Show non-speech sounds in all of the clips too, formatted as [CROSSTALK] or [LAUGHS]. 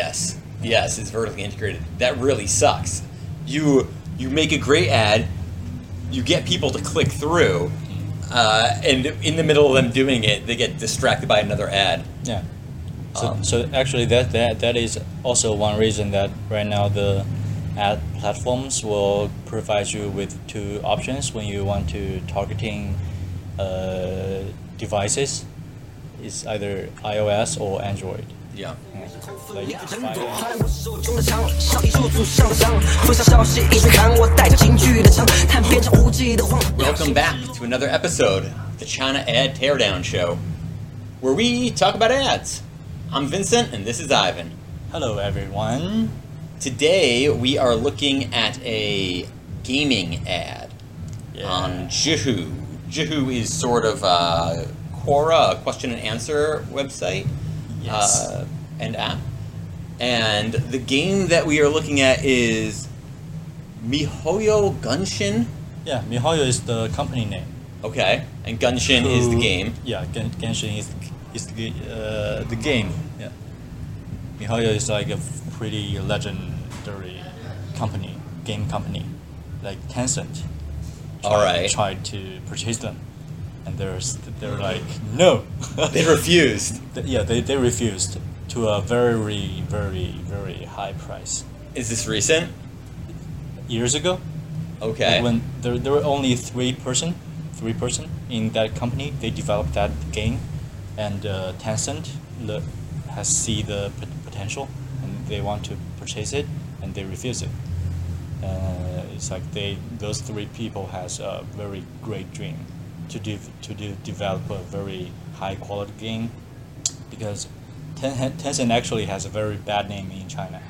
Yes, yes, it's vertically integrated. That really sucks. You you make a great ad, you get people to click through, uh, and in the middle of them doing it, they get distracted by another ad. Yeah. So, Um, so actually, that, that that is also one reason that right now the ad platforms will provide you with two options when you want to targeting uh, devices. It's either iOS or Android. Welcome back to another episode of the China Ad Teardown Show, where we talk about ads. I'm Vincent, and this is Ivan. Hello, everyone. Today we are looking at a gaming ad yeah. on Zhihu. Zhihu is sort of a Quora, a question and answer website Yes. uh, and app. And the game that we are looking at is Mihoyo Genshin. yeah, MiHoYo is the company name. Okay, and Genshin is the game. Yeah, Gen- Genshin is is the uh, the game. Yeah, MiHoYo is like a pretty legendary company, game company, like Tencent. All tried- Tried to purchase them, and there's they're like no. [LAUGHS] They refused. Yeah, they, they refused to a very very very high price Is this recent? years ago. Okay. When there, there were only three person, three person in that company, they developed that game, and uh, Tencent le- has see the pot- potential, and they want to purchase it, and they refuse it. Uh, it's like they those three people has a very great dream to de- to de- develop a very high quality game, because Ten- Tencent actually has a very bad name in China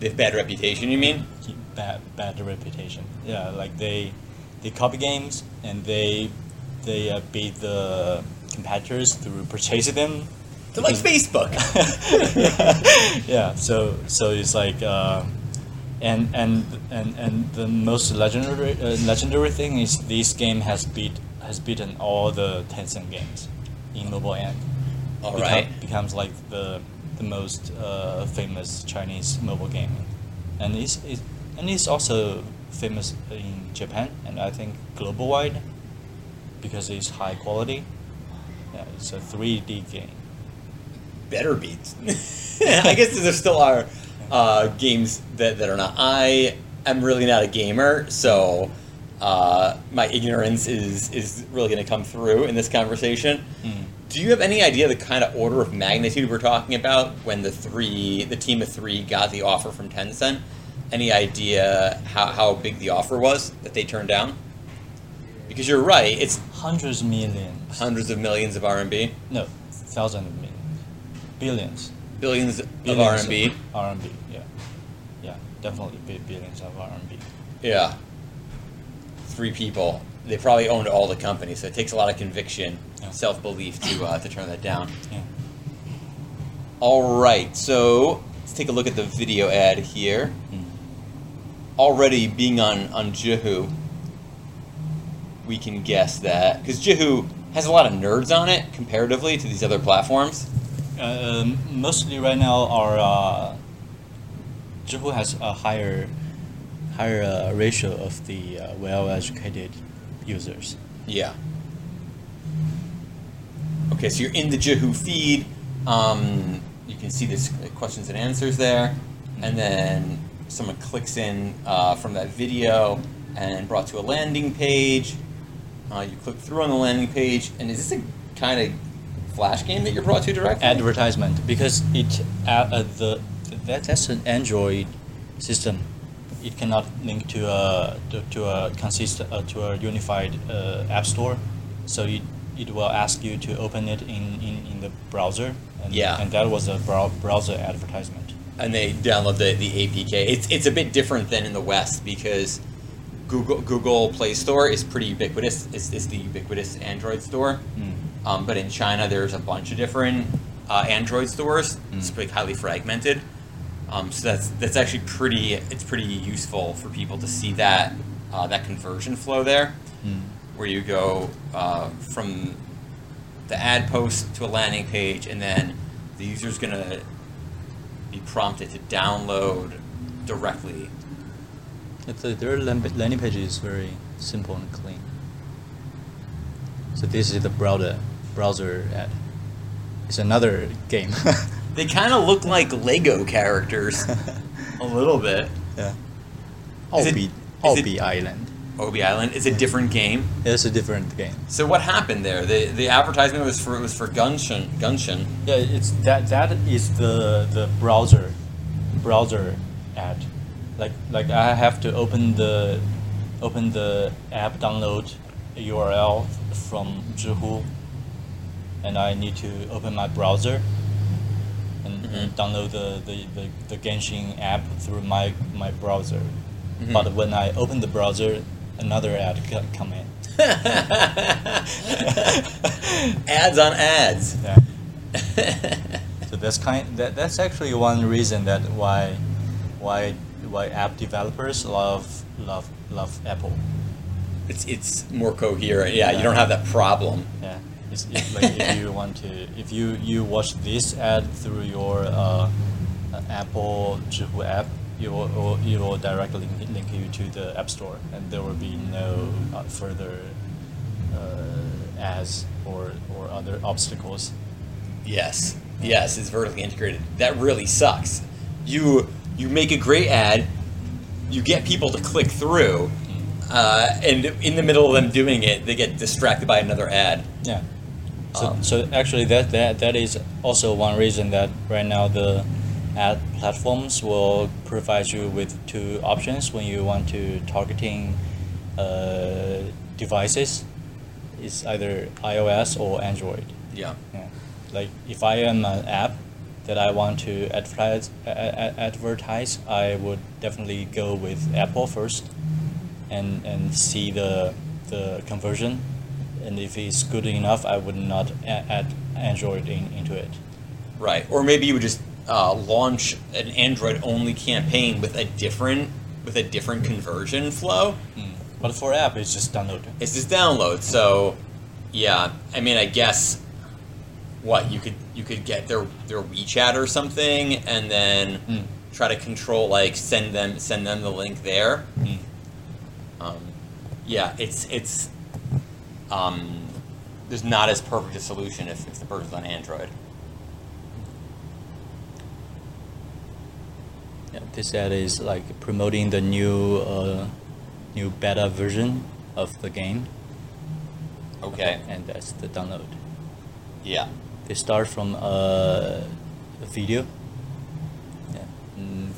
They have bad reputation, you mean? bad bad reputation. Yeah, like they they copy games and they they uh, beat the competitors through purchasing them. They're like Facebook. [LAUGHS] yeah, so so it's like uh, and and and and the most legendary uh, legendary thing is this game has beat has beaten all the Tencent games in mobile end. All right. becomes like the the most uh, famous Chinese mobile game, and it's, it and it's also famous in Japan and I think global wide because it's high quality. Yeah, it's a 3D game. Better beats. [LAUGHS] I guess there still are uh, games that, that are not. I am really not a gamer, so uh, my ignorance is is really going to come through in this conversation. Mm. Do you have any idea the kind of order of magnitude we're talking about when the three, the team of three, got the offer from Tencent? Any idea how, how big the offer was that they turned down? Because you're right, it's Hundreds of millions. hundreds of millions of RMB, No, thousands of millions. Billions. billions of Billions RMB. RMB, yeah. Yeah, definitely bi- billions of RMB. Yeah. Three people. They probably owned all the companies, so it takes a lot of conviction, Yeah. self belief to uh, to turn that down. Yeah. All right, so let's take a look at the video ad here. Mm. Already being on on Zhihu, we can guess that because Zhihu has a lot of nerds on it comparatively to these other platforms. Um, mostly right now our uh, Zhihu has a higher higher uh, ratio of the uh, well-educated users. Yeah. Okay, so you're in the Zhihu feed. Um, you can see this questions and answers there, and then someone clicks in uh, from that video and brought to a landing page. Uh, you click through on the landing page, and is this a kind of flash game that you're brought to directly? Advertisement because it uh, uh, the that, that's an Android system. It cannot link to a to, to a consist uh, to a unified uh, app store, so it, it will ask you to open it in, in, in the browser. And, Yeah. and that was a brow- browser advertisement. and they download the, the APK. It's it's a bit different than in the West because Google Google Play Store is pretty ubiquitous. It's, it's the ubiquitous Android store. Mm. Um, but in China, there's a bunch of different uh, Android stores. It's Mm. pretty highly fragmented. Um, so that's that's actually pretty. It's pretty useful for people to see that uh, that conversion flow there, Mm. where you go uh, from the ad post to a landing page, and then the user is gonna be prompted to download directly. It's a, their landing page is very simple and clean. So this is the browser browser ad. It's another game. [LAUGHS] They kind of look like Lego characters, [LAUGHS] a little bit. yeah. Is it- Albi is Albi it- Island. Obi Island is a different game. It's a different game. So what happened there? The the advertisement was for it was for Genshin. Genshin. Yeah, it's that that is the the browser browser ad. Like like I have to open the open the app download URL from Zhihu and I need to open my browser and, and Mhm. download the, the, the, the Genshin app through my, my browser. Mhm. But when I open the browser, another ad co- come in. [LAUGHS] ads on ads. Yeah. So that's kind that that's actually one reason that why why why app developers love love love Apple. It's it's more coherent. Yeah, you don't have that problem. Yeah. It's, it's like if you want to if you you watch this ad through your uh, Apple Zhihu app, it will, it will directly link, you to the App Store, and there will be no uh, further uh, ads or or other obstacles. Yes, yes, it's vertically integrated. That really sucks. You you make a great ad, you get people to click through, uh, and in the middle of them doing it, they get distracted by another ad. Yeah. So, Um, so actually, that, that that is also one reason that right now the ad platforms will provide you with two options when you want to targeting uh, devices. It's either iOS or Android. Yeah. Yeah. Like if I am an app that I want to advertise, advertise, I would definitely go with Apple first, and and see the the conversion, and if it's good enough, I would not a- add Android in, into it. Right. Or maybe you would just uh, launch an Android only campaign with a different with a different conversion flow. Mm. But for app, it's just download. It's just download. So, yeah. I mean, I guess what you could you could get their their WeChat or something, and then Mm. try to control like send them send them the link there. Mm. Um, yeah, it's it's um, there's not as perfect a solution if, if the person's on Android. Yeah, this ad is like promoting the new uh, new beta version of the game, Okay. and that's the download. Yeah. They start from uh, a video. Yeah. Mm,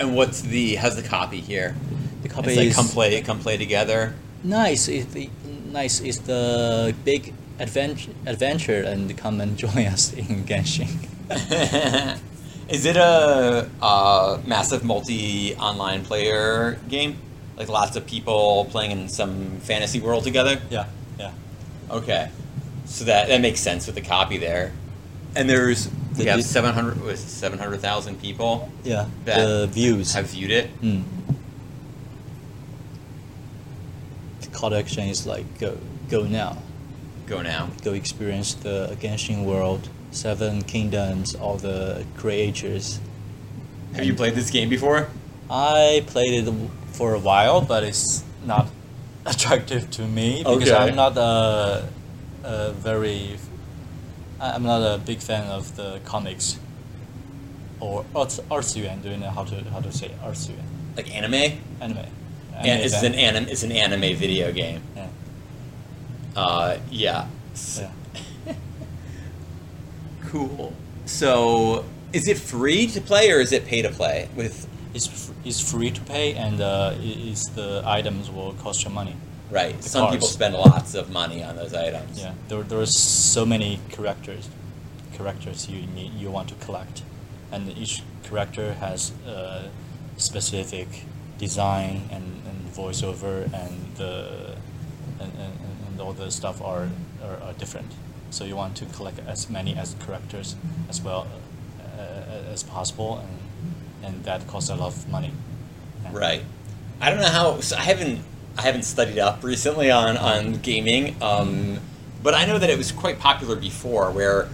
And what's the how's the copy here? the copy it's like is come play come play together. Nice. Is the nice is the big adventure adventure and come and [LAUGHS] join us in Genshin. [LAUGHS] Is it a, a massive multi online player game? Like lots of people playing in some fantasy world together? yeah, yeah. Okay. So that that makes sense with the copy there. And there's we have the- 700 was 700,000 people Yeah, That the views. have viewed it. Mm. The call to action is like go go now, Go now. go experience the Genshin world, seven kingdoms, all the creatures. Have you played this game before? I played it for a while, but it's not [LAUGHS] attractive to me because Okay. I'm not a, a very. I'm not a big fan of the comics. Or arts, artsuyan. Do you know how to how to say artsuyan? Like anime? Anime. And it's an anime. it's an anime video game. Yeah. Uh, yeah. Yeah. [LAUGHS] Cool. So, is it free to play or is it pay to play? With It's it's free to pay, and uh, it's the items will cost you money. right, The some people spend lots of money on those items. Yeah, there there are so many characters, characters you need you want to collect, and each character has a specific design and, and voiceover, and the and, and, and all the stuff are, are, are different. So you want to collect as many as characters as well uh, as possible, and and that costs a lot of money. Yeah. Right. I don't know how. So I haven't. I haven't studied up recently on on gaming. Um, but I know that it was quite popular before, where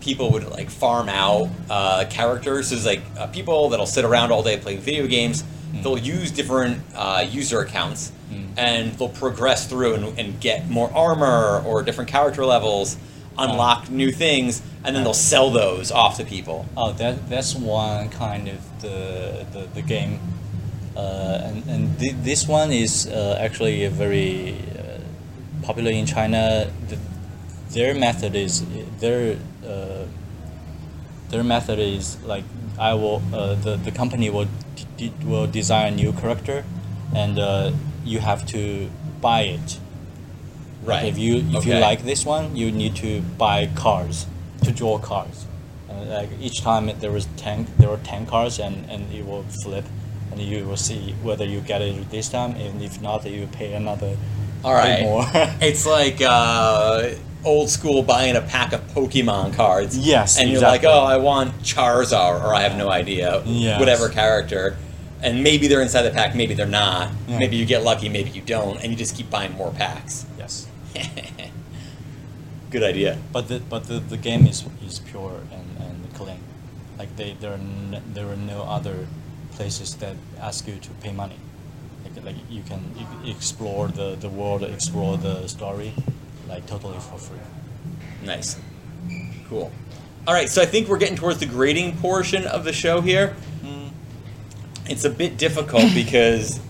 people would like farm out uh, characters. So there's like uh, people that'll sit around all day playing video games. They'll use different uh, user accounts and they'll progress through and, and get more armor or different character levels, unlock new things, and then they'll sell those off to people. Oh, that that's one kind of the the, the game, uh, and and th- this one is uh, actually a very uh, popular in China. The, their method is their uh, their method is like I will uh, the the company will will design a new character, and uh, you have to buy it. Like if you if you like this one, you need to buy cars to draw cars. Uh, like each time there was ten, there were ten cards, and and it will flip, and you will see whether you get it this time, and if not, you pay another. All right. more. [LAUGHS] it's like uh, old school buying a pack of Pokemon cards. Yes, And you're exactly. like, oh, I want Charizard, or I have no idea, Yes. whatever character. And maybe they're inside the pack, maybe they're not. Yeah. Maybe you get lucky, maybe you don't, and you just keep buying more packs. yes, [LAUGHS] Good idea. but the but the, the game is is pure and, and clean. Like they there are n- there are no other places that ask you to pay money. Like, like you can explore the, the world, explore the story, like totally for free. Nice. Cool. All right, so I think we're getting towards the grading portion of the show here. It's a bit difficult [LAUGHS] because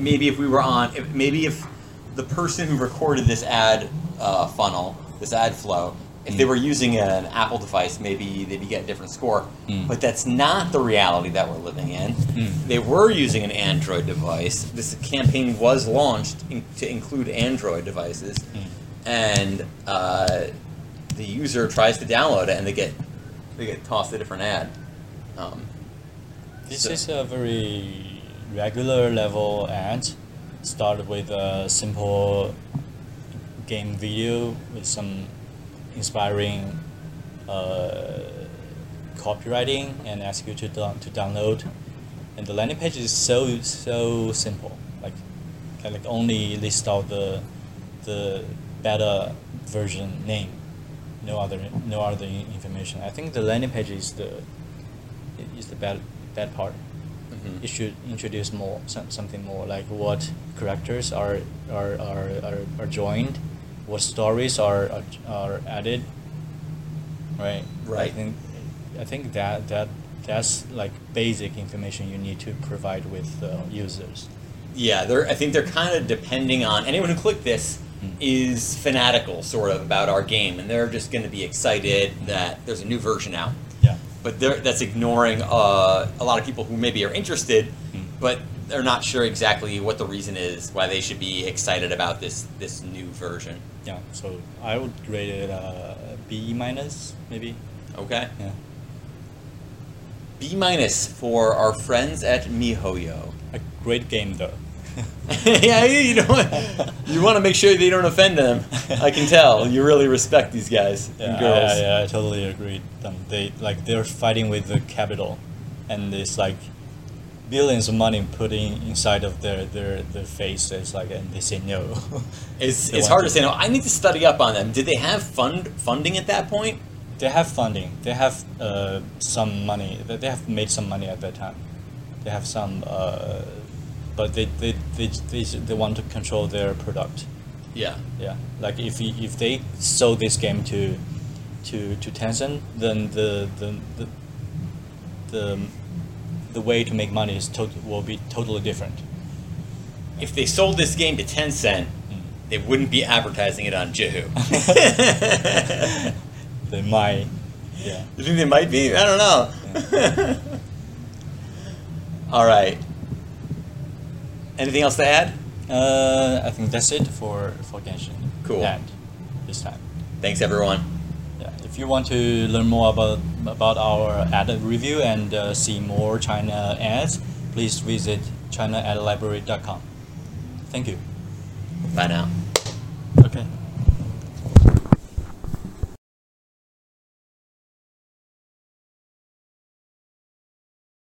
maybe if we were on, if, maybe if the person who recorded this ad uh, funnel, this ad flow, if they were using an Apple device, maybe they'd getting a different score. Mm. But that's not the reality that we're living in. Mm. They were using an Android device. This campaign was launched in, to include Android devices, Mm. and uh, the user tries to download it, and they get they get tossed a different ad. Um, This So- is a very regular level ad. Started with a simple game video with some inspiring uh, copywriting and ask you to to download. And the landing page is so so simple. Like like only list out the the beta version name. No other no other information. I think the landing page is the is the bad bad part. mhm. It should introduce more some, something more like what characters are are, are, are, are joined, what stories are, are are added. Right. I Right. think I think that that that's like basic information you need to provide with uh, users. Yeah, they're. I think they're kind of depending on anyone who clicked this Mm. is fanatical, sort of, about our game, and they're just going to be excited that there's a new version out. Yeah. But they're, that's ignoring uh, a lot of people who maybe are interested, Mm. but they're not sure exactly what the reason is why they should be excited about this this new version. Yeah. So I would grade it uh, B minus maybe. Okay, Yeah. B minus for our friends at MiHoYo. A great game though. [LAUGHS] [LAUGHS] yeah, you you don't. You want to make sure they don't offend them. I can tell you really respect these guys Yeah, and girls. I, I, I totally agree. Them they like they're fighting with the capital, and it's like billions of money putting inside of their their their face. It's like and they say no. [LAUGHS] It's, They it's hard to say no. I need to study up on them. Did they have fund funding at that point? They have funding. They have uh, some money. They they have made some money at that time. They have some, uh, but they, they, they, they, they want to control their product. Yeah. Yeah, like if if they sold this game to to to Tencent, then the the the the, the way to make money is tot- will be totally different. If they sold this game to Tencent, they wouldn't be advertising it on Zhihu. [LAUGHS] [LAUGHS] They might, yeah. You think they might be? I don't know. [LAUGHS] All right. Anything else to add? Uh, I think that's it for for Genshin. Cool. And this time. Thanks, everyone. Yeah. If you want to learn more about about our ad review and uh, see more China ads, please visit chinaadlibrary.com. Thank you. Bye now.